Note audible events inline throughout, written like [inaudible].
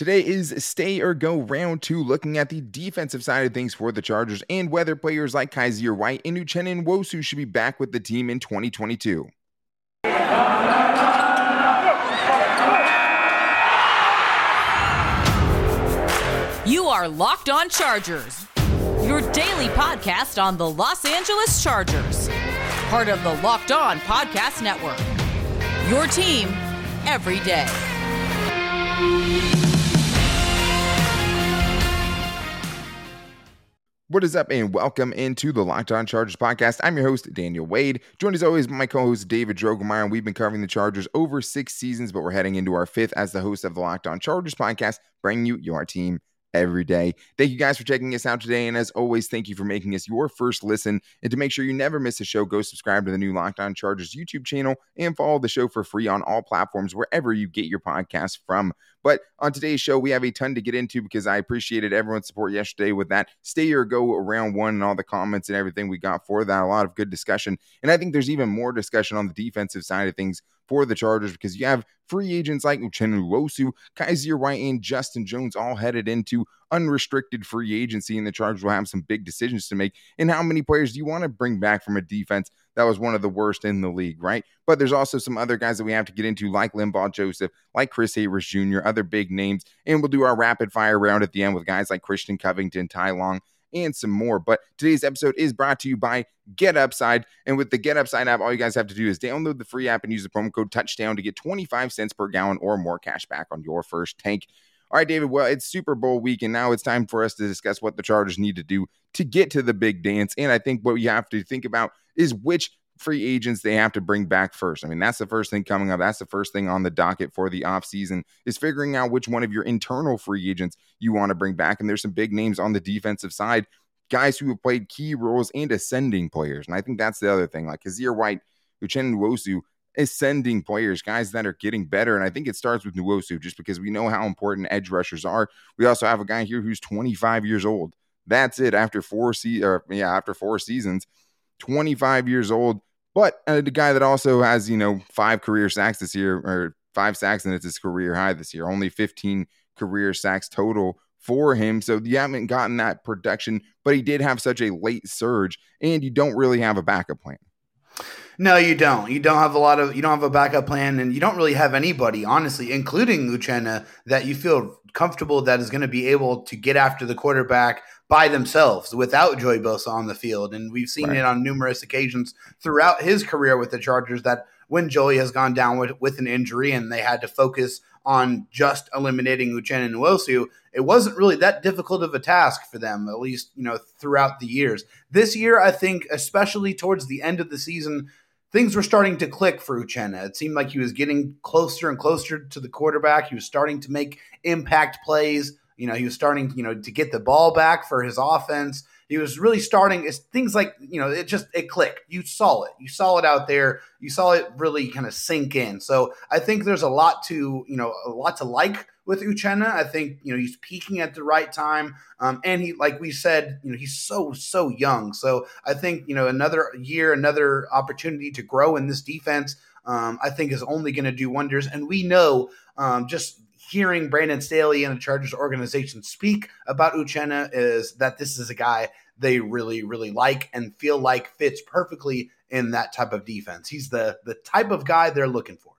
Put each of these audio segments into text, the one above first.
Today is stay or go round two, looking at the defensive side of things for the Chargers and whether players like Kyzir White and Uchenna Nwosu should be back with the team in 2022. You are Locked On Chargers, your daily podcast on the Los Angeles Chargers, part of the Locked On Podcast Network. Your team every day. What is up, and welcome into the Locked On Chargers podcast. I'm your host, Daniel Wade. Joined as always by my co host, David Drogemeyer. And we've been covering the Chargers over six seasons, but we're heading into our fifth as the host of the Locked On Chargers podcast, bringing you your team every day. Thank you guys for checking us out today. And as always, thank you for making us your first listen. And to make sure you never miss a show, go subscribe to the new Locked On Chargers YouTube channel and follow the show for free on all platforms wherever you get your podcast from. But on today's show, we have a ton to get into because I appreciated everyone's support yesterday with that stay or go around one and all the comments and everything we got for that. A lot of good discussion. And I think there's even more discussion on the defensive side of things for the Chargers because you have free agents like Uchenna Nwosu, Kyzir White, and Justin Jones all headed into unrestricted free agency, and the Chargers will have some big decisions to make. And how many players do you want to bring back from a defense that was one of the worst in the league, right? But there's also some other guys that we have to get into, like Linval Joseph, like Chris Harris Jr., other big names. And we'll do our rapid fire round at the end with guys like Christian Covington, Ty Long, and some more. But today's episode is brought to you by Get Upside. And with the Get Upside app, all you guys have to do is download the free app and use the promo code touchdown to get 25 cents per gallon or more cash back on your first tank. All right, David. Well, it's Super Bowl week, and now it's time for us to discuss what the Chargers need to do to get to the big dance. And I think what you have to think about is which free agents they have to bring back first. I mean, that's the first thing coming up. That's the first thing on the docket for the offseason is figuring out which one of your internal free agents you want to bring back. And there's some big names on the defensive side, guys who have played key roles and ascending players. And I think that's the other thing. Like Kyzir White, Uchenna Nwosu, ascending players, guys that are getting better. And I think it starts with Nwosu just because we know how important edge rushers are. We also have a guy here who's 25 years old. That's it after four se- or yeah, after four seasons, 25 years old but uh, the guy that also has, you know, five career sacks this year, or five sacks, and it's his career high this year. Only 15 career sacks total for him. So you haven't gotten that production, but he did have such a late surge, and you don't really have a backup plan. No, you don't. You don't have a lot of. You don't have a backup plan, and you don't really have anybody, honestly, including Uchenna, that you feel comfortable that is going to be able to get after the quarterback by themselves without Joey Bosa on the field. And we've seen right. it on numerous occasions throughout his career with the Chargers that when Joey has gone down with, with an injury and they had to focus on just eliminating Uchenna and Nwosu, it wasn't really that difficult of a task for them, at least, you know, throughout the years. This year, I think, especially towards the end of the season, things were starting to click for Uchenna. It seemed like he was getting closer and closer to the quarterback. He was starting to make impact plays. You know, he was starting, you know, to get the ball back for his offense. He was really starting it's things like, you know, it just it clicked. You saw it. You saw it out there. You saw it really kind of sink in. So I think there's a lot to, you know, a lot to like with Uchenna. I think, you know, he's peaking at the right time. Um, and he, like we said, you know, he's so, so young. So I think, you know, another year, another opportunity to grow in this defense, um, I think is only going to do wonders. And we know um, just hearing Brandon Staley and the Chargers organization speak about Uchenna is that this is a guy they really, really like and feel like fits perfectly in that type of defense. He's the the type of guy they're looking for.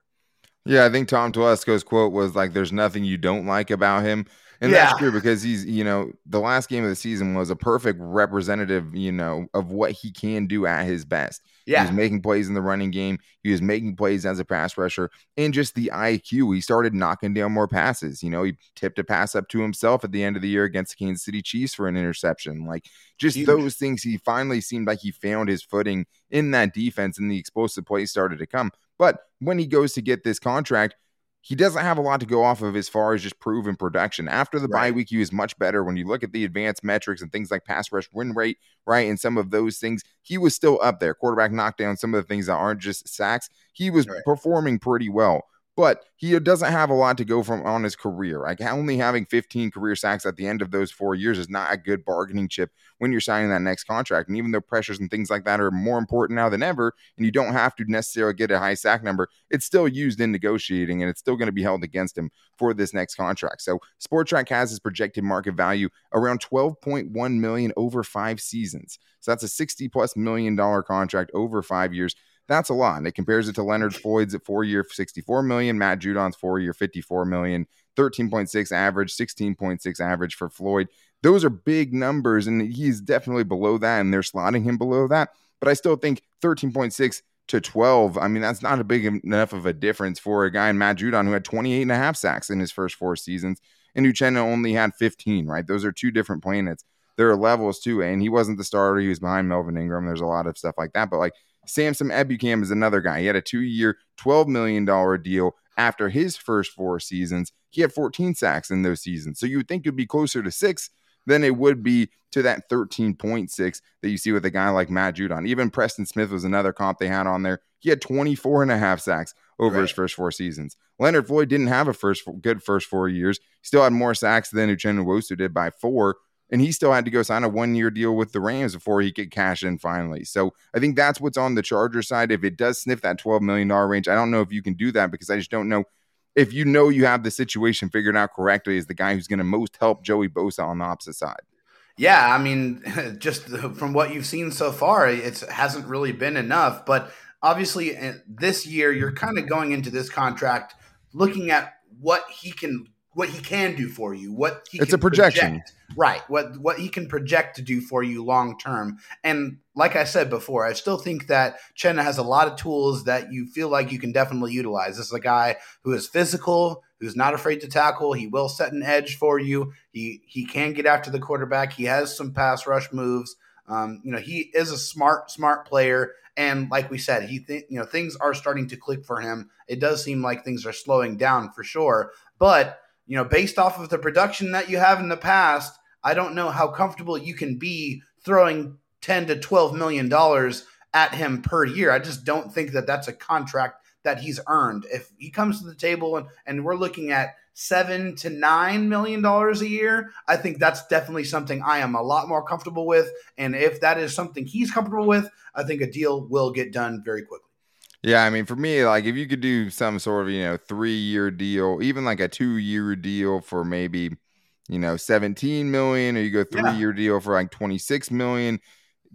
Yeah, I think Tom Telesco's quote was like, "There's nothing you don't like about him." And yeah. that's true because he's, you know, the last game of the season was a perfect representative, you know, of what he can do at his best. Yeah. He was making plays in the running game. He was making plays as a pass rusher and just the IQ. He started knocking down more passes. You know, he tipped a pass up to himself at the end of the year against the Kansas City Chiefs for an interception. Like just Huge. those things, he finally seemed like he found his footing in that defense and the explosive plays started to come. But when he goes to get this contract, he doesn't have a lot to go off of as far as just proven production. After the right. bye week, he was much better. When you look at the advanced metrics and things like pass rush win rate, right, and some of those things, he was still up there. Quarterback knockdown, some of the things that aren't just sacks, he was right. performing pretty well. But he doesn't have a lot to go from on his career. Like only having 15 career sacks at the end of those four years is not a good bargaining chip when you're signing that next contract. And even though pressures and things like that are more important now than ever, and you don't have to necessarily get a high sack number, it's still used in negotiating and it's still going to be held against him for this next contract. So Spotrac has his projected market value around 12.1 million over five seasons. So that's a 60 plus million dollar contract over five years. That's a lot. And it compares it to Leonard Floyd's at four year 64 million, Matt Judon's four year 54 million, 13.6 average, 16.6 average for Floyd. Those are big numbers, and he's definitely below that, and they're slotting him below that. But I still think 13.6 to 12, I mean, that's not a big enough of a difference for a guy in Matt Judon who had 28 and a half sacks in his first four seasons, and Uchenna only had 15, right? Those are two different planets. There are levels too, and he wasn't the starter. He was behind Melvin Ingram. There's a lot of stuff like that. But like Samson Ebukam is another guy. He had a two year, $12 million deal after his first four seasons. He had 14 sacks in those seasons. So you would think it'd be closer to six than it would be to that 13.6 that you see with a guy like Matt Judon. Even Preston Smith was another comp they had on there. He had 24 and a half sacks over right. his first four seasons. Leonard Floyd didn't have a first good first four years. He still had more sacks than Uchenna Nwosu did by four, and he still had to go sign a one year deal with the Rams before he could cash in finally. So I think that's what's on the Charger side. If it does sniff that $12 million range, I don't know if you can do that because I just don't know if you know you have the situation figured out correctly as the guy who's going to most help Joey Bosa on the opposite side. Yeah, I mean, [laughs] just from what you've seen so far, it hasn't really been enough. But obviously, uh, this year, you're kind of going into this contract looking at what he can what he can do for you, what he it's a projection, project, right? What what he can project to do for you long term. And like I said before, I still think that Chenna has a lot of tools that you feel like you can definitely utilize. This is a guy who is physical, who's not afraid to tackle. He will set an edge for you. He he can get after the quarterback. He has some pass rush moves. Um, you know, he is a smart smart player. And like we said, he th- you know things are starting to click for him. It does seem like things are slowing down for sure, but you know, based off of the production that you have in the past, I don't know how comfortable you can be throwing 10 to 12 million dollars at him per year. I just don't think that that's a contract that he's earned. If he comes to the table and, and we're looking at seven to nine million dollars a year, I think that's definitely something I am a lot more comfortable with. And if that is something he's comfortable with, I think a deal will get done very quickly. Yeah, I mean, for me, like if you could do some sort of, you know, three year deal, even like a two year deal for maybe, you know, 17 million, or you go three year deal for like 26 million,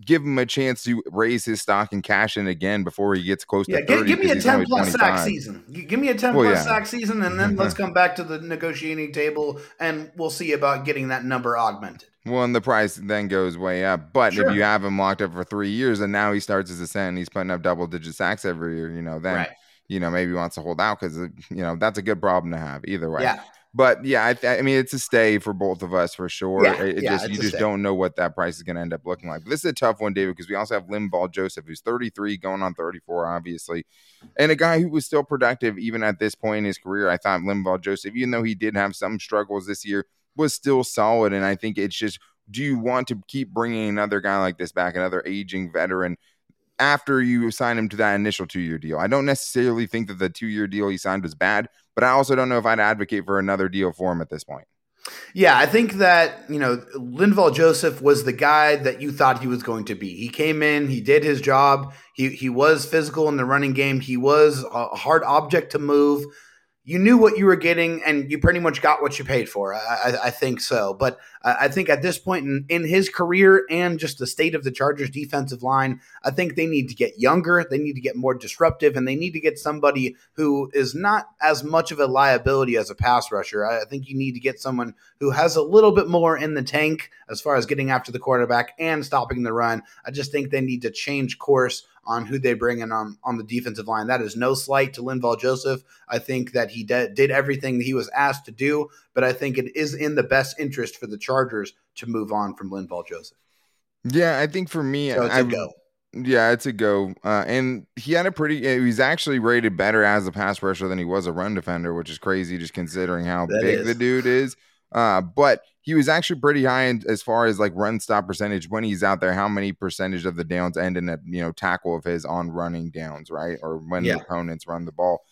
give him a chance to raise his stock and cash in again before he gets close yeah, to 30. Give, give me a 10 plus sack season. Give me a 10 well, plus yeah. sack season, and then let's [laughs] come back to the negotiating table and we'll see about getting that number augmented. Well, and the price then goes way up. But sure. if you have him locked up for three years and now he starts his ascent and he's putting up double digit sacks every year, you know, then right. you know maybe he wants to hold out because uh, you know that's a good problem to have either way. Yeah. But yeah, I, th- I, mean it's a stay for both of us for sure. Yeah, it, it yeah, just you just stay. don't know what that price is going to end up looking like. But this is a tough one, David, because we also have Linval Joseph, who's 33, going on 34, obviously, and a guy who was still productive even at this point in his career. I thought Linval Joseph, even though he did have some struggles this year, was still solid. And I think it's just do you want to keep bringing another guy like this back, another aging veteran, after you sign him to that initial two year deal? I don't necessarily think that the two year deal he signed was bad, but I also don't know if I'd advocate for another deal for him at this point. Yeah, I think that, you know, Linval Joseph was the guy that you thought he was going to be. He came in, he did his job. He he was physical in the running game. He was a hard object to move you knew what you were getting and you pretty much got what you paid for. I, I think so. But I think at this point in, in, his career and just the state of the Chargers defensive line, I think they need to get younger. They need to get more disruptive and they need to get somebody who is not as much of a liability as a pass rusher. I think you need to get someone who has a little bit more in the tank as far as getting after the quarterback and stopping the run. I just think they need to change course on who they bring in on, on the defensive line. That is no slight to Linval Joseph. I think that he de- did everything he was asked to do, but I think it is in the best interest for the Chargers to move on from Linval Joseph. Yeah, I think for me, so it's I, a go. Yeah, it's a go. Uh, and he had a pretty, he's actually rated better as a pass rusher than he was a run defender, which is crazy just considering how that big is. the dude is. Uh, but he was actually pretty high in, as far as like run stop percentage when he's out there. How many percentage of the downs end in a you know tackle of his on running downs, right? Or when yeah. the opponents run the ball.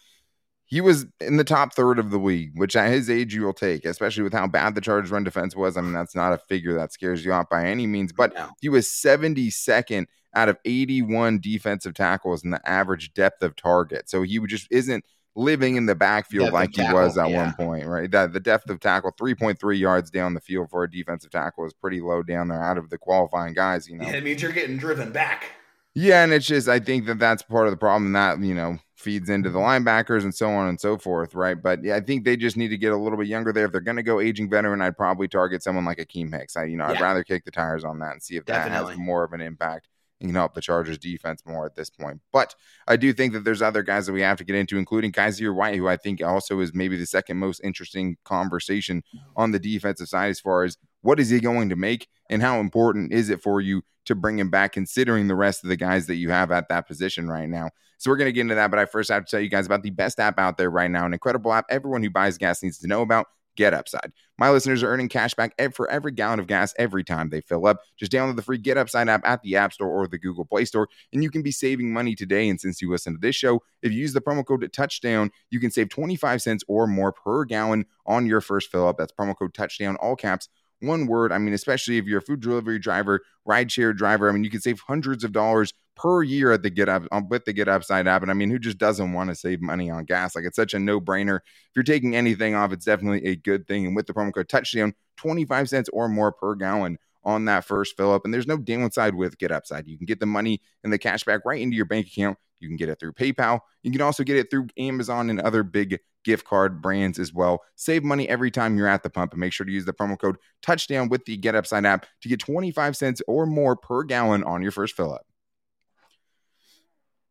he was in the top third of the league, which at his age you will take, especially with how bad the Chargers run defense was. I mean, that's not a figure that scares you off by any means, but no. he was 72nd out of 81 defensive tackles in the average depth of target. So he just isn't living in the backfield depth like he tackle, was at yeah. one point, right? That the depth of tackle, 3.3 yards down the field for a defensive tackle is pretty low down there out of the qualifying guys, you know. Yeah, it means you're getting driven back. Yeah, and it's just I think that that's part of the problem that you know feeds into the linebackers and so on and so forth, right? But yeah, I think they just need to get a little bit younger there. If they're going to go aging veteran, I'd probably target someone like Akiem Hicks. I you know yeah. I'd rather kick the tires on that and see if Definitely. that has more of an impact and can help the Chargers defense more at this point. But I do think that there's other guys that we have to get into, including Kyzir White, who I think also is maybe the second most interesting conversation on the defensive side as far as what is he going to make and how important is it for you to bring him back, considering the rest of the guys that you have at that position right now. So we're going to get into that, but I first have to tell you guys about the best app out there right now, an incredible app everyone who buys gas needs to know about. Get Upside. My listeners are earning cash back for every gallon of gas every time they fill up. Just download the free Get Upside app at the App Store or the Google Play Store, and you can be saving money today. And since you listen to this show, if you use the promo code Touchdown, you can save 25 cents or more per gallon on your first fill up. That's promo code Touchdown, all caps one word. I mean, especially if you're a food delivery driver, rideshare driver, I mean, you can save hundreds of dollars per year at the Get Up um, with the Get Upside app. And I mean, who just doesn't want to save money on gas? Like it's such a no brainer. If you're taking anything off, it's definitely a good thing. And with the promo code Touchdown, 25 cents or more per gallon on that first fill up. And there's no downside with Get Upside. You can get the money and the cash back right into your bank account. You can get it through PayPal. You can also get it through Amazon and other big gift card brands as well. Save money every time you're at the pump and make sure to use the promo code touchdown with the Get Upside app to get 25 cents or more per gallon on your first fill up.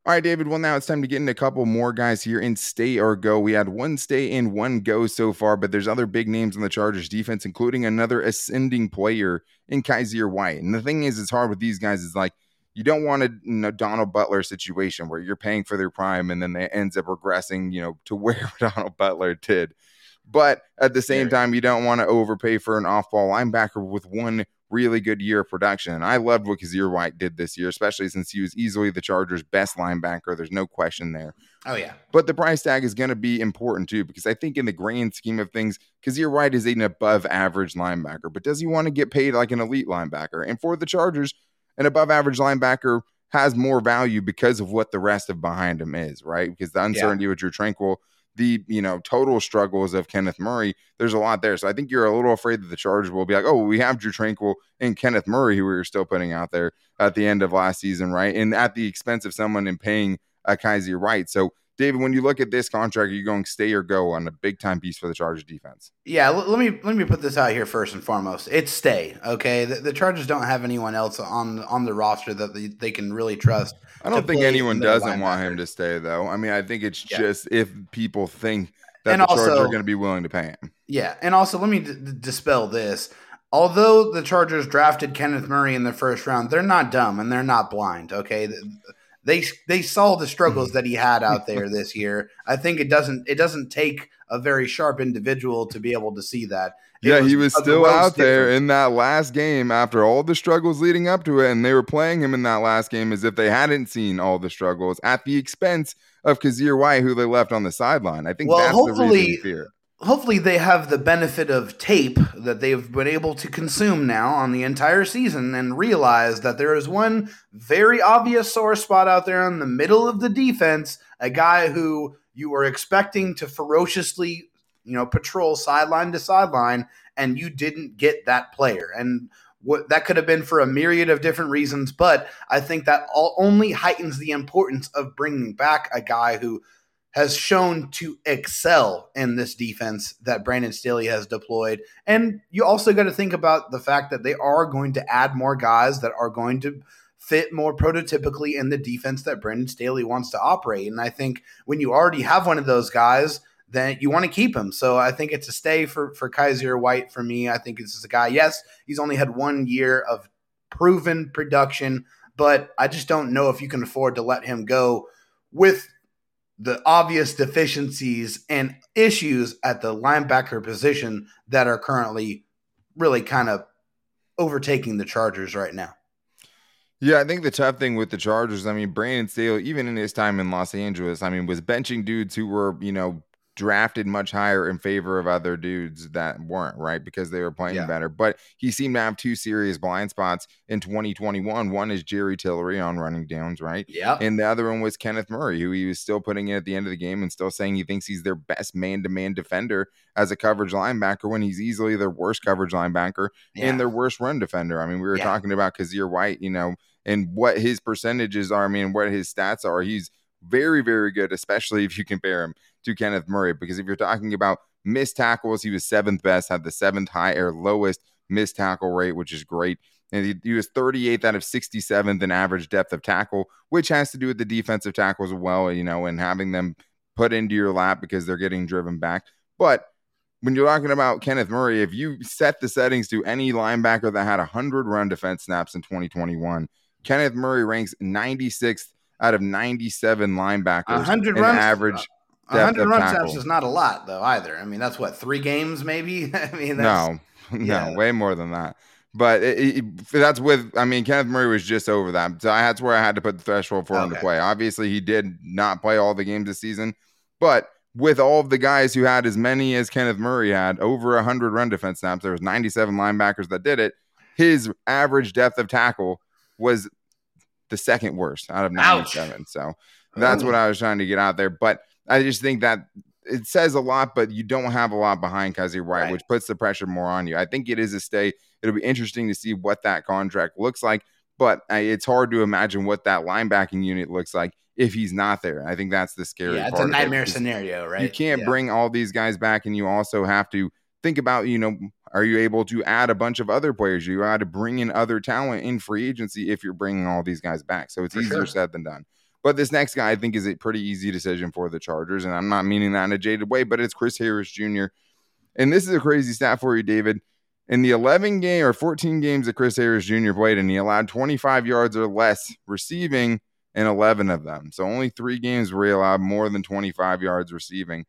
All right, David. Well, now it's time to get into a couple more guys here in stay or go. We had one stay and one go so far, but there's other big names on the Chargers defense, including another ascending player in Kyzir White. And the thing is, it's hard with these guys is like you don't want a you know, Donald Butler situation where you're paying for their prime and then they ends up regressing, you know, to [laughs] where Donald Butler did. But at the same time, you don't want to overpay for an off-ball linebacker with one really good year of production. And I loved what Kyzir White did this year, especially since he was easily the Chargers' best linebacker. There's no question there. Oh, yeah. But the price tag is going to be important too, because I think in the grand scheme of things, Kyzir White is an above average linebacker. But does he want to get paid like an elite linebacker? And for the Chargers, an above average linebacker has more value because of what the rest of behind him is, right? Because the uncertainty yeah. with Drue Tranquill, the you know total struggles of Kenneth Murray, there's a lot there. So I think you're a little afraid that the Chargers will be like, oh, we have Drue Tranquill and Kenneth Murray, who we were still putting out there at the end of last season, right? And at the expense of someone in paying a Kyzir White. So David, when you look at this contract, are you going stay or go on a big time piece for the Chargers defense? Yeah, l- let me let me put this out here first and foremost. It's stay. Okay, the, the Chargers don't have anyone else on on the roster that they, they can really trust. I don't think anyone doesn't want him to stay, though. I mean, I think it's yeah. just if people think that and the also, Chargers are going to be willing to pay him. Yeah, and also let me d- dispel this. Although the Chargers drafted Kenneth Murray in the first round, they're not dumb and they're not blind. Okay. The, they they saw the struggles mm-hmm. that he had out there [laughs] this year. I think it doesn't it doesn't take a very sharp individual to be able to see that. It yeah, was he was still out there in that last game after all the struggles leading up to it, and they were playing him in that last game as if they hadn't seen all the struggles at the expense of Kyzir White, who they left on the sideline. I think well, that's hopefully, the reason fear hopefully they have the benefit of tape that they've been able to consume now on the entire season and realize that there is one very obvious sore spot out there in the middle of the defense, a guy who you were expecting to ferociously, you know, patrol sideline to sideline and you didn't get that player. And what that could have been for a myriad of different reasons, but I think that all, only heightens the importance of bringing back a guy who has shown to excel in this defense that Brandon Staley has deployed. And you also got to think about the fact that they are going to add more guys that are going to fit more prototypically in the defense that Brandon Staley wants to operate. And I think when you already have one of those guys, then you want to keep him. So I think it's a stay for for Kyzir White for me. I think this is a guy. Yes, he's only had one year of proven production, but I just don't know if you can afford to let him go with the obvious deficiencies and issues at the linebacker position that are currently really kind of overtaking the Chargers right now. Yeah, I think the tough thing with the Chargers, I mean, Brandon Staley, even in his time in Los Angeles, I mean, was benching dudes who were, you know, drafted much higher in favor of other dudes that weren't, right? Because they were playing yeah. better. But he seemed to have two serious blind spots in 2021. One is Jerry Tillery on running downs, right? Yeah. And the other one was Kenneth Murray, who he was still putting in at the end of the game and still saying he thinks he's their best man to man defender as a coverage linebacker when he's easily their worst coverage linebacker yeah. and their worst run defender. I mean, we were yeah. talking about Kyzir White, you know, and what his percentages are. I mean, what his stats are. He's very, very good, especially if you compare him to Kenneth Murray. Because if you're talking about missed tackles, he was seventh best, had the seventh high or lowest missed tackle rate, which is great. And he, he was 38th out of 67th in average depth of tackle, which has to do with the defensive tackles as well, you know, and having them put into your lap because they're getting driven back. But when you're talking about Kenneth Murray, if you set the settings to any linebacker that had 100 run defense snaps in 2021, Kenneth Murray ranks 96th out of 97 linebackers 100 runs, average. 100 run snaps is not a lot, though, either. I mean, that's what, three games maybe? [laughs] I mean, [laughs] no, yeah. no, way more than that. But it, it, that's with, I mean, Kenneth Murray was just over that. So that's where I had to put the threshold for okay. him to play. Obviously, he did not play all the games this season, but with all of the guys who had as many as Kenneth Murray had, over 100 run defense snaps, there was 97 linebackers that did it. His average depth of tackle was the second worst out of 97. Ouch. So that's what I was trying to get out there. But I just think that it says a lot, but you don't have a lot behind Kyzir White, right. which puts the pressure more on you. I think it is a stay. It'll be interesting to see what that contract looks like, but it's hard to imagine what that linebacking unit looks like if he's not there. I think that's the scary. Yeah, it's a nightmare scenario, right? You can't yeah. bring all these guys back, and you also have to think about, you know, are you able to add a bunch of other players? You got to bring in other talent in free agency if you're bringing all these guys back. So it's For easier sure. said than done. But this next guy, I think, is a pretty easy decision for the Chargers. And I'm not meaning that in a jaded way, but it's Chris Harris Jr. And this is a crazy stat for you, David. In the 11 game or 14 games that Chris Harris Jr. played, and he allowed 25 yards or less receiving in 11 of them. So only three games where he allowed more than 25 yards receiving.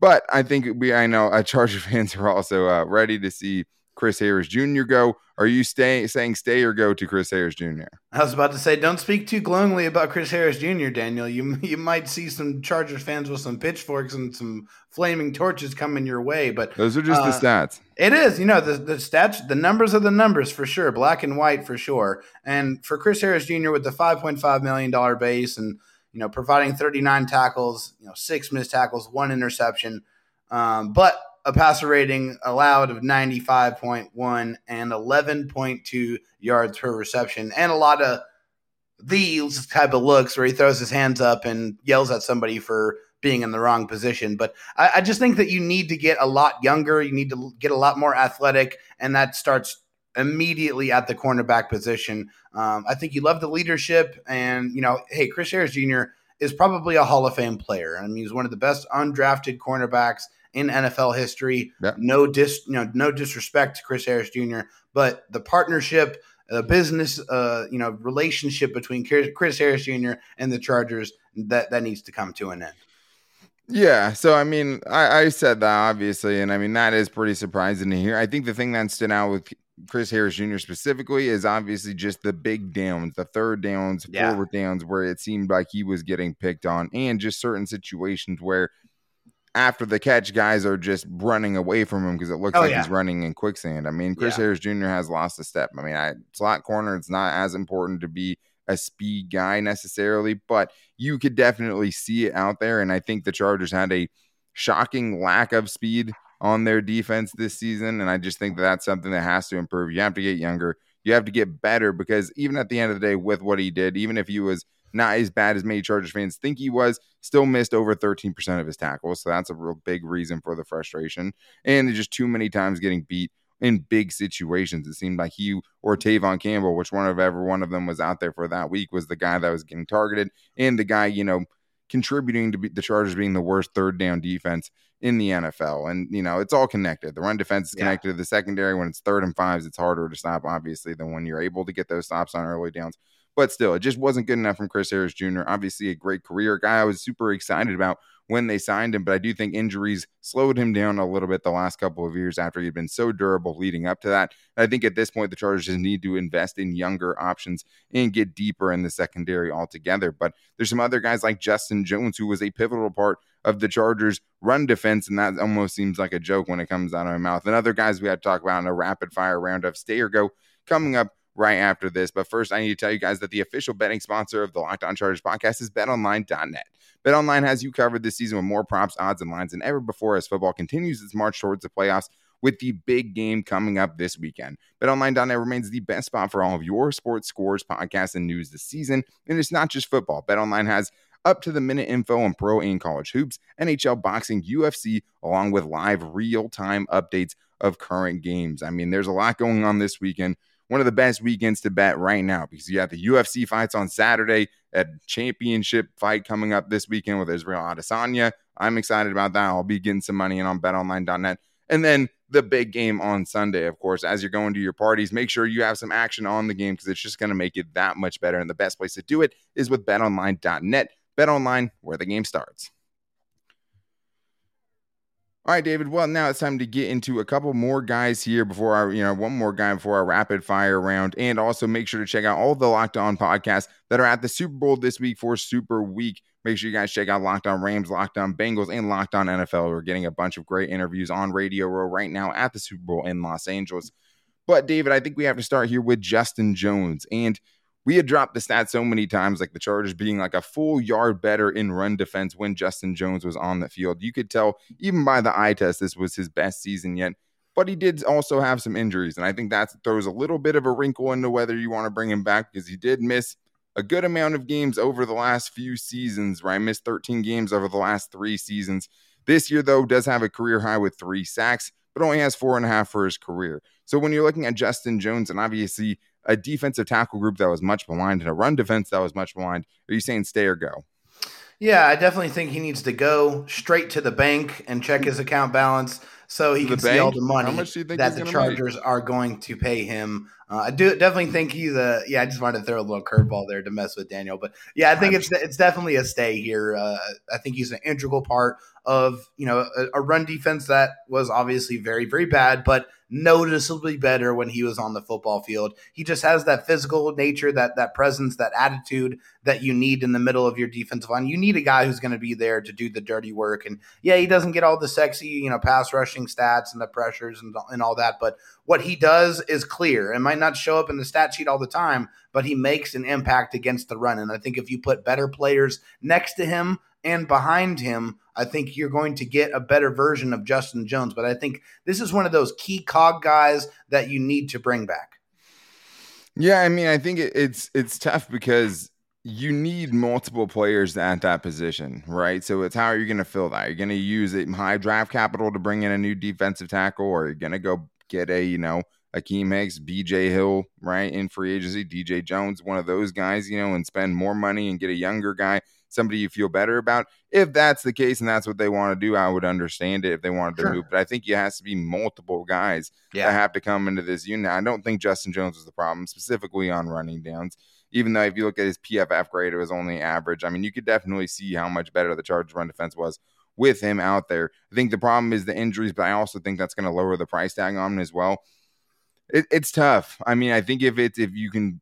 But I think we, I know, uh, Charger [laughs] fans are also uh, ready to see Chris Harris Jr. go. Are you stay, saying stay or go to Chris Harris Jr.? I was about to say, don't speak too glowingly about Chris Harris Jr., Daniel. You [laughs] you might see some Chargers fans with some pitchforks and some flaming torches coming your way. But those are just uh, the stats. It is, you know, the the stats, the numbers are the numbers for sure, black and white for sure. And for Chris Harris Jr. with the five point five million dollar base and you know providing thirty nine tackles, you know six missed tackles, one interception, um, but a passer rating allowed of 95.1 and 11.2 yards per reception, and a lot of these type of looks where he throws his hands up and yells at somebody for being in the wrong position. But I, I just think that you need to get a lot younger. You need to get a lot more athletic, and that starts immediately at the cornerback position. Um, I think you love the leadership, and you know, hey, Chris Harris Jr. is probably a Hall of Fame player. I mean, he's one of the best undrafted cornerbacks in NFL history. Yep. No dis, you know, no disrespect to Chris Harris Jr., but the partnership, the business, uh, you know, relationship between Chris Harris Jr. and the Chargers that that needs to come to an end. Yeah, so I mean, I, I said that obviously, and I mean that is pretty surprising to hear. I think the thing that stood out with Chris Harris Jr. specifically is obviously just the big downs, the third downs, yeah. forward downs, where it seemed like he was getting picked on, and just certain situations where after the catch, guys are just running away from him because it looks oh, like yeah. he's running in quicksand. I mean, Chris yeah. Harris Jr. has lost a step. I mean, I, slot corner, it's not as important to be a speed guy necessarily, but you could definitely see it out there. And I think the Chargers had a shocking lack of speed on their defense this season. And I just think that that's something that has to improve. You have to get younger, you have to get better because even at the end of the day, with what he did, even if he was not as bad as many Chargers fans think he was. Still missed over 13% of his tackles. So that's a real big reason for the frustration. And just too many times getting beat in big situations. It seemed like he or Tevaughn Campbell, which one of ever one of them was out there for that week, was the guy that was getting targeted and the guy, you know, contributing to be the Chargers being the worst third down defense in the NFL. And, you know, it's all connected. The run defense is connected yeah. to the secondary. When it's third and fives, it's harder to stop, obviously, than when you're able to get those stops on early downs. But still, it just wasn't good enough from Chris Harris Jr. Obviously, a great career guy. I was super excited about when they signed him, but I do think injuries slowed him down a little bit the last couple of years after he'd been so durable leading up to that. I think at this point, the Chargers need to invest in younger options and get deeper in the secondary altogether. But there's some other guys like Justin Jones, who was a pivotal part of the Chargers' run defense, and that almost seems like a joke when it comes out of my mouth. And other guys we had to talk about in a rapid fire round of stay or go coming up right after this. But first, I need to tell you guys that the official betting sponsor of the Locked On Chargers podcast is betonline.net. BetOnline has you covered this season with more props, odds, and lines than ever before as football continues its march towards the playoffs with the big game coming up this weekend. BetOnline.net remains the best spot for all of your sports scores, podcasts, and news this season. And it's not just football. BetOnline has up to the minute info on pro and college hoops, NHL, boxing, UFC, along with live real time updates of current games. I mean, there's a lot going on this weekend one of the best weekends to bet right now because you have the UFC fights on Saturday, a championship fight coming up this weekend with Israel Adesanya. I'm excited about that. I'll be getting some money in on betonline.net. And then the big game on Sunday, of course, as you're going to your parties, make sure you have some action on the game because it's just going to make it that much better. And the best place to do it is with betonline.net. BetOnline, where the game starts. All right, David. Well, now it's time to get into a couple more guys here before our, you know, one more guy before our rapid fire round. And also make sure to check out all the Locked On podcasts that are at the Super Bowl this week for Super Week. Make sure you guys check out Locked On Rams, Locked On Bengals, and Locked On NFL. We're getting a bunch of great interviews on Radio Row right now at the Super Bowl in Los Angeles. But, David, I think we have to start here with Justin Jones. And we had dropped the stats so many times, like the Chargers being like a full yard better in run defense when Justin Jones was on the field. You could tell even by the eye test, this was his best season yet. But he did also have some injuries. And I think that throws a little bit of a wrinkle into whether you want to bring him back because he did miss a good amount of games over the last few seasons, right? Missed 13 games over the last three seasons. This year, though, does have a career high with three sacks, but only has four and a half for his career. So when you're looking at Justin Jones, and obviously a defensive tackle group that was much maligned and a run defense that was much maligned. Are you saying stay or go? Yeah, I definitely think he needs to go straight to the bank and check his account balance so he can see all the money that the Chargers make? are going to pay him. Uh, I do definitely think he's a yeah. I just wanted to throw a little curveball there to mess with Daniel, but yeah, I think it's it's definitely a stay here. Uh, I think he's an integral part of you know a, a, run defense that was obviously very very bad, but noticeably better when he was on the football field. He just has that physical nature, that that presence, that attitude that you need in the middle of your defensive line. You need a guy who's going to be there to do the dirty work. And yeah, he doesn't get all the sexy, you know, pass rushing stats and the pressures and, and all that, but what he does is clear. It might not show up in the stat sheet all the time, but he makes an impact against the run. And I think if you put better players next to him and behind him, I think you're going to get a better version of Justin Jones. But I think this is one of those key cog guys that you need to bring back. Yeah, I mean, I think it's it's tough because you need multiple players at that position, right? So it's how are you going to fill that? You're going to use it high draft capital to bring in a new defensive tackle, or you're going to go get a you know Akiem Hicks, BJ Hill, right in free agency, DJ Jones, one of those guys, you know, and spend more money and get a younger guy somebody you feel better about. If that's the case and that's what they want to do, I would understand it if they wanted to sure. move. But I think it has to be multiple guys yeah. that have to come into this unit. I don't think Justin Jones was the problem, specifically on running downs. Even though if you look at his PFF grade, it was only average. I mean, you could definitely see how much better the Chargers run defense was with him out there. I think the problem is the injuries, but I also think that's going to lower the price tag on him as well. It, it's tough. I mean, I think if it's if you can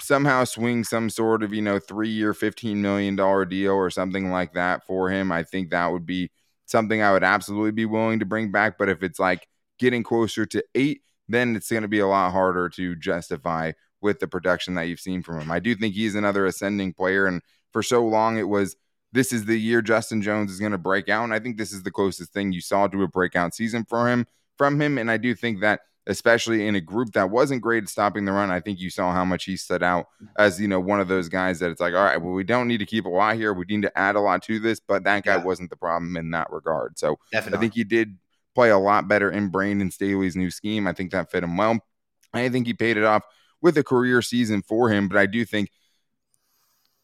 somehow swing some sort of, you know, three year, $15 million deal or something like that for him, I think that would be something I would absolutely be willing to bring back. But if it's like getting closer to eight, then it's going to be a lot harder to justify with the production that you've seen from him. I do think he's another ascending player. And for so long, it was this is the year Justin Jones is going to break out. And I think this is the closest thing you saw to a breakout season for him from him. And I do think that especially in a group that wasn't great at stopping the run. I think you saw how much he stood out mm. as, you know, one of those guys that it's like, all right, well, we don't need to keep a lot here. We need to add a lot to this, but that guy yeah. wasn't the problem in that regard. So Definitely. I think he did play a lot better in Brandon Staley's new scheme. I think that fit him well. I think he paid it off with a career season for him, but I do think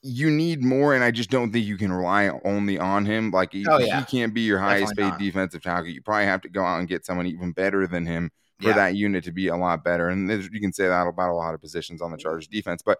you need more, and I just don't think you can rely only on him. Like oh, he, oh, yeah. he can't be your highest Definitely paid not. defensive tackle. You probably have to go out and get someone even better than him for yeah. that unit to be a lot better. And you can say that about a lot of positions on the Chargers defense. But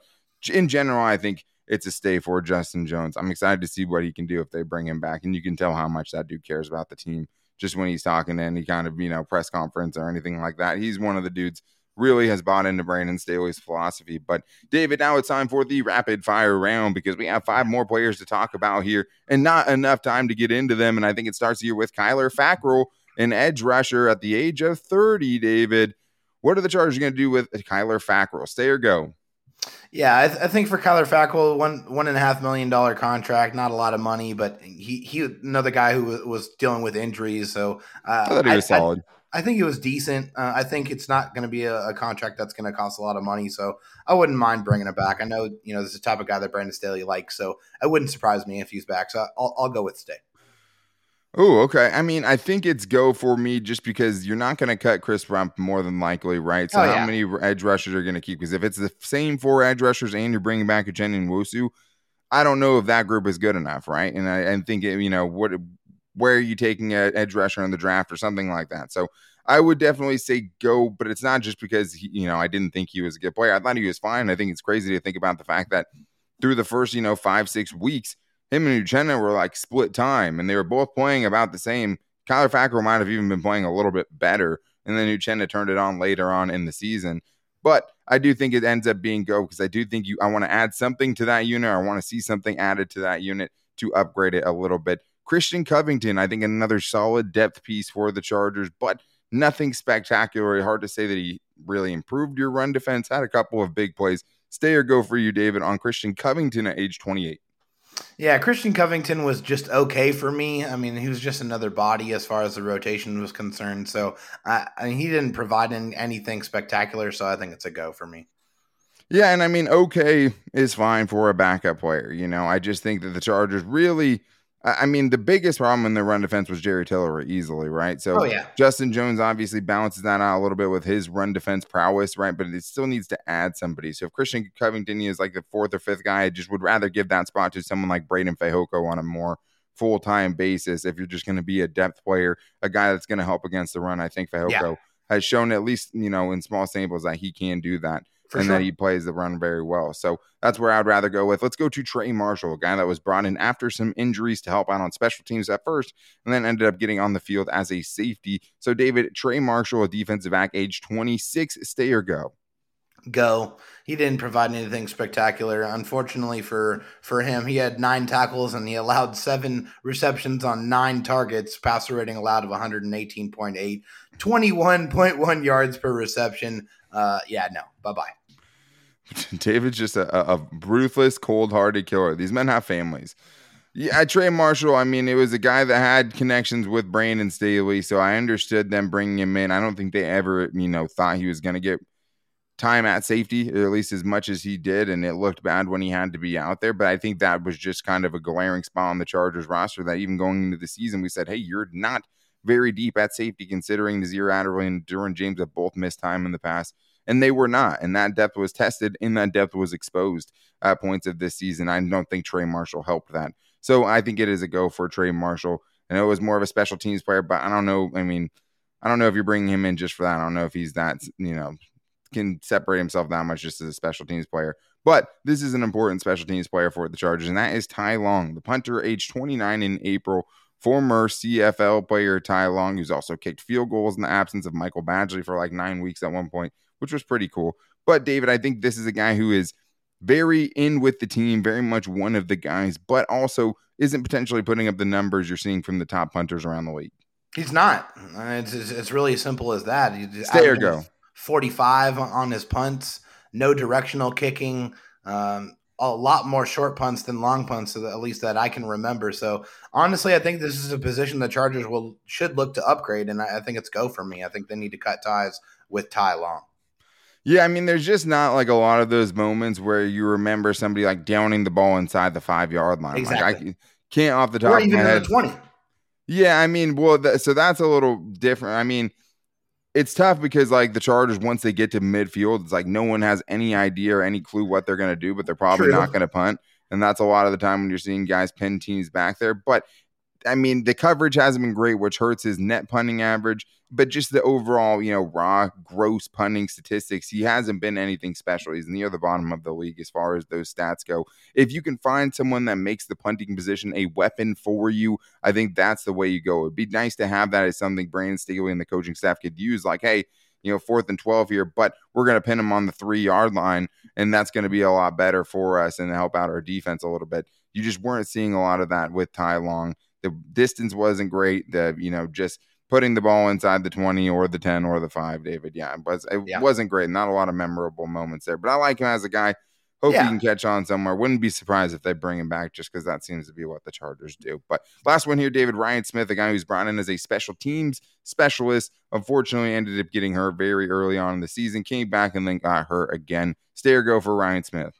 in general, I think it's a stay for Justin Jones. I'm excited to see what he can do if they bring him back. And you can tell how much that dude cares about the team just when he's talking to any kind of, you know, press conference or anything like that. He's one of the dudes really has bought into Brandon Staley's philosophy. But David, now it's time for the rapid fire round because we have five more players to talk about here and not enough time to get into them. And I think it starts here with Kyler Fackrell, an edge rusher at the age of 30, David. What are the Chargers going to do with Kyler Fackrell? Stay or go? Yeah, I, th- I, think for Kyler Fackrell, one one and a half million dollar contract, not a lot of money, but he he another guy who was, was dealing with injuries, so uh, I thought he was I, solid. I, I, think he was decent. Uh, I think it's not going to be a, a, contract that's going to cost a lot of money, so I wouldn't mind bringing it back. I know you know this is the type of guy that Brandon Staley likes, so it wouldn't surprise me if he's back. So I'll, I'll go with stay. Oh, okay. I mean, I think it's go for me just because you're not going to cut Chris Rumph more than likely, right? So, oh, how yeah. many edge rushers are going to keep? Because if it's the same four edge rushers and you're bringing back a Uchenna Nwosu, I don't know if that group is good enough, right? And I, I think, it, you know, what, where are you taking an edge rusher in the draft or something like that? So, I would definitely say go, but it's not just because, he, you know, I didn't think he was a good player. I thought he was fine. I think it's crazy to think about the fact that through the first, you know, five, six weeks, him and Uchenna were like split time, and they were both playing about the same. Kyler Fackrell might have even been playing a little bit better, and then Uchenna turned it on later on in the season. But I do think it ends up being go because I do think you. I want to add something to that unit. I want to see something added to that unit to upgrade it a little bit. Christian Covington, I think another solid depth piece for the Chargers, but nothing spectacular. Hard to say that he really improved your run defense. Had a couple of big plays. Stay or go for you, David, on Christian Covington at age 28. Yeah, Christian Covington was just okay for me. I mean, he was just another body as far as the rotation was concerned. So, I mean, he didn't provide anything spectacular. So, I think it's a go for me. Yeah, and I mean, okay is fine for a backup player. You know, I just think that the Chargers really I mean, the biggest problem in the run defense was Jerry Tillery easily, right? So oh, yeah. Justin Jones obviously balances that out a little bit with his run defense prowess, right? But it still needs to add somebody. So if Christian Covington is like the fourth or fifth guy, I just would rather give that spot to someone like Breiden Fehoko on a more full time basis. If you're just going to be a depth player, a guy that's going to help against the run, I think Fehoko yeah. has shown at least you know in small samples that he can do that. For and sure. that he plays the run very well. So that's where I'd rather go with. Let's go to Trey Marshall, a guy that was brought in after some injuries to help out on special teams at first, and then ended up getting on the field as a safety. So, David, Trey Marshall, a defensive back, age 26, stay or go? Go. He didn't provide anything spectacular. Unfortunately for for him, he had nine tackles and he allowed seven receptions on nine targets, passer rating allowed of 118.8, 21.1 yards per reception. Uh, yeah, no, bye bye. [laughs] David's just a, a ruthless, cold-hearted killer. These men have families. Yeah, Trey Marshall. I mean, it was a guy that had connections with Brandon Staley, so I understood them bringing him in. I don't think they ever, you know, thought he was going to get time at safety, or at least as much as he did, and it looked bad when he had to be out there. But I think that was just kind of a glaring spot on the Chargers roster that even going into the season, we said, "Hey, you're not very deep at safety, considering Nasir Adderley and Derwin James have both missed time in the past." And they were not. And that depth was tested, and that depth was exposed at points of this season. I don't think Trey Marshall helped that. So I think it is a go for Trey Marshall. And it was more of a special teams player, but I don't know. I mean, I don't know if you're bringing him in just for that. I don't know if he's that, you know, can separate himself that much just as a special teams player. But this is an important special teams player for the Chargers, and that is Ty Long, the punter, age 29 in April. Former CFL player Ty Long, who's also kicked field goals in the absence of Michael Badgley for like nine weeks at one point which was pretty cool. But David, I think this is a guy who is very in with the team, very much one of the guys, but also isn't potentially putting up the numbers you're seeing from the top punters around the league. He's not. It's, it's really as simple as that. Stay or go. 45 on his punts, no directional kicking, um, a lot more short punts than long punts, at least that I can remember. So honestly, I think this is a position the Chargers will should look to upgrade, and I, I think it's go for me. I think they need to cut ties with Ty Long. Yeah, I mean, there's just not like a lot of those moments where you remember somebody like downing the ball inside the five yard line. Exactly. Like I can't off the top or of my head. Twenty. Yeah, I mean, well, th- so that's a little different. I mean, it's tough because like the Chargers, once they get to midfield, it's like no one has any idea or any clue what they're going to do, but they're probably True. not going to punt. And that's a lot of the time when you're seeing guys pin teams back there. But I mean, the coverage hasn't been great, which hurts his net punting average. But just the overall, you know, raw, gross punting statistics, he hasn't been anything special. He's near the bottom of the league as far as those stats go. If you can find someone that makes the punting position a weapon for you, I think that's the way you go. It'd be nice to have that as something Brandon Staley and the coaching staff could use. Like, hey, you know, fourth and 12 here, but we're going to pin him on the three yard line, and that's going to be a lot better for us and help out our defense a little bit. You just weren't seeing a lot of that with Ty Long. The distance wasn't great. The, you know, just putting the ball inside the 20 or the 10 or the 5, David. Yeah, but it yeah. wasn't great. Not a lot of memorable moments there, but I like him as a guy Hope yeah. he can catch on somewhere. Wouldn't be surprised if they bring him back just because that seems to be what the Chargers do. But last one here, David Ryan Smith, a guy who's brought in as a special teams specialist, unfortunately ended up getting hurt very early on in the season, came back and then got hurt again. Stay or go for Ryan Smith.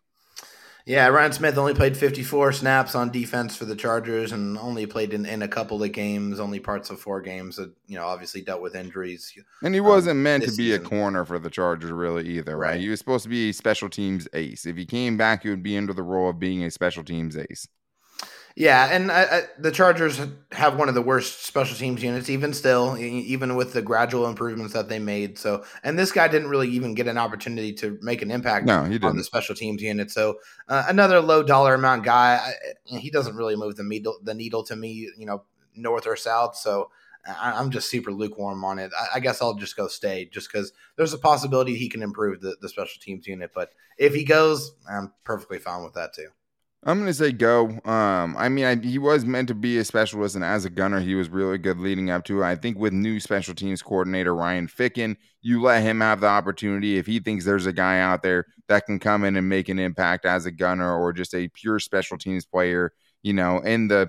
Yeah, Ryan Smith only played 54 snaps on defense for the Chargers and only played in, in a couple of games, only parts of four games that, you know, obviously dealt with injuries. And he wasn't um, meant to be season. a corner for the Chargers, really, either, right? right? He was supposed to be a special teams ace. If he came back, he would be into the role of being a special teams ace. Yeah, and I, I, the Chargers have one of the worst special teams units, even still, even with the gradual improvements that they made. So, and this guy didn't really even get an opportunity to make an impact no, he didn't. on the special teams unit. So, uh, another low dollar amount guy. I, he doesn't really move the needle, the needle to me, you know, north or south. So, I, am just super lukewarm on it. I, I, guess I'll just go stay, just because there's a possibility he can improve the, the special teams unit. But if he goes, I'm perfectly fine with that too. I'm gonna say go. Um, I mean, I, he was meant to be a specialist, and as a gunner, he was really good leading up to it. I think with new special teams coordinator Ryan Ficken, you let him have the opportunity. If he thinks there's a guy out there that can come in and make an impact as a gunner or just a pure special teams player, you know, in the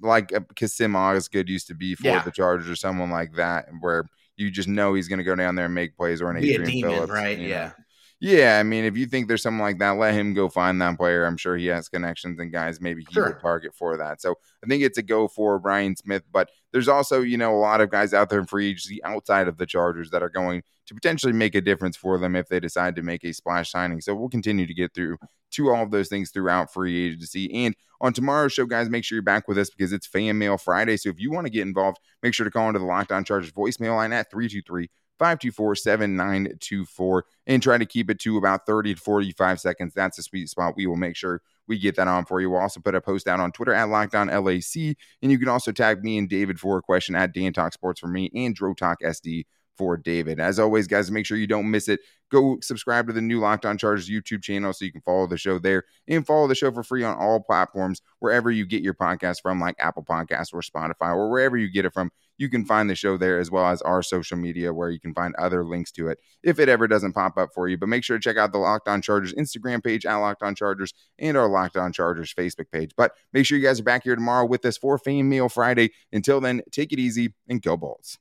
like uh, Kassim Osgood used to be for yeah. the Chargers or someone like that, where you just know he's going to go down there and make plays or an be Adrian demon, Phillips, right? You know. Yeah. I mean, if you think there's something like that, let him go find that player. I'm sure he has connections and guys maybe he sure. would target for that. So I think it's a go for Brian Smith. But there's also, you know, a lot of guys out there in free agency outside of the Chargers that are going to potentially make a difference for them if they decide to make a splash signing. So we'll continue to get through to all of those things throughout free agency. And on tomorrow's show, guys, make sure you're back with us because it's Fan Mail Friday. So if you want to get involved, make sure to call into the Locked On Chargers voicemail line at 323- 524 7924 and try to keep it to about 30 to 45 seconds. That's a sweet spot. We will make sure we get that on for you. We'll also put a post out on Twitter at Locked On LAC. And you can also tag me and David for a question at Dan Talk Sports for me and Dro SD for David. As always, guys, make sure you don't miss it. Go subscribe to the new Locked On Chargers YouTube channel so you can follow the show there and follow the show for free on all platforms wherever you get your podcast from, like Apple Podcasts or Spotify or wherever you get it from. You can find the show there as well as our social media where you can find other links to it if it ever doesn't pop up for you. But make sure to check out the Locked On Chargers Instagram page at Locked On Chargers and our Locked On Chargers Facebook page. But make sure you guys are back here tomorrow with us for Fan Mail Friday. Until then, take it easy and go Bolts.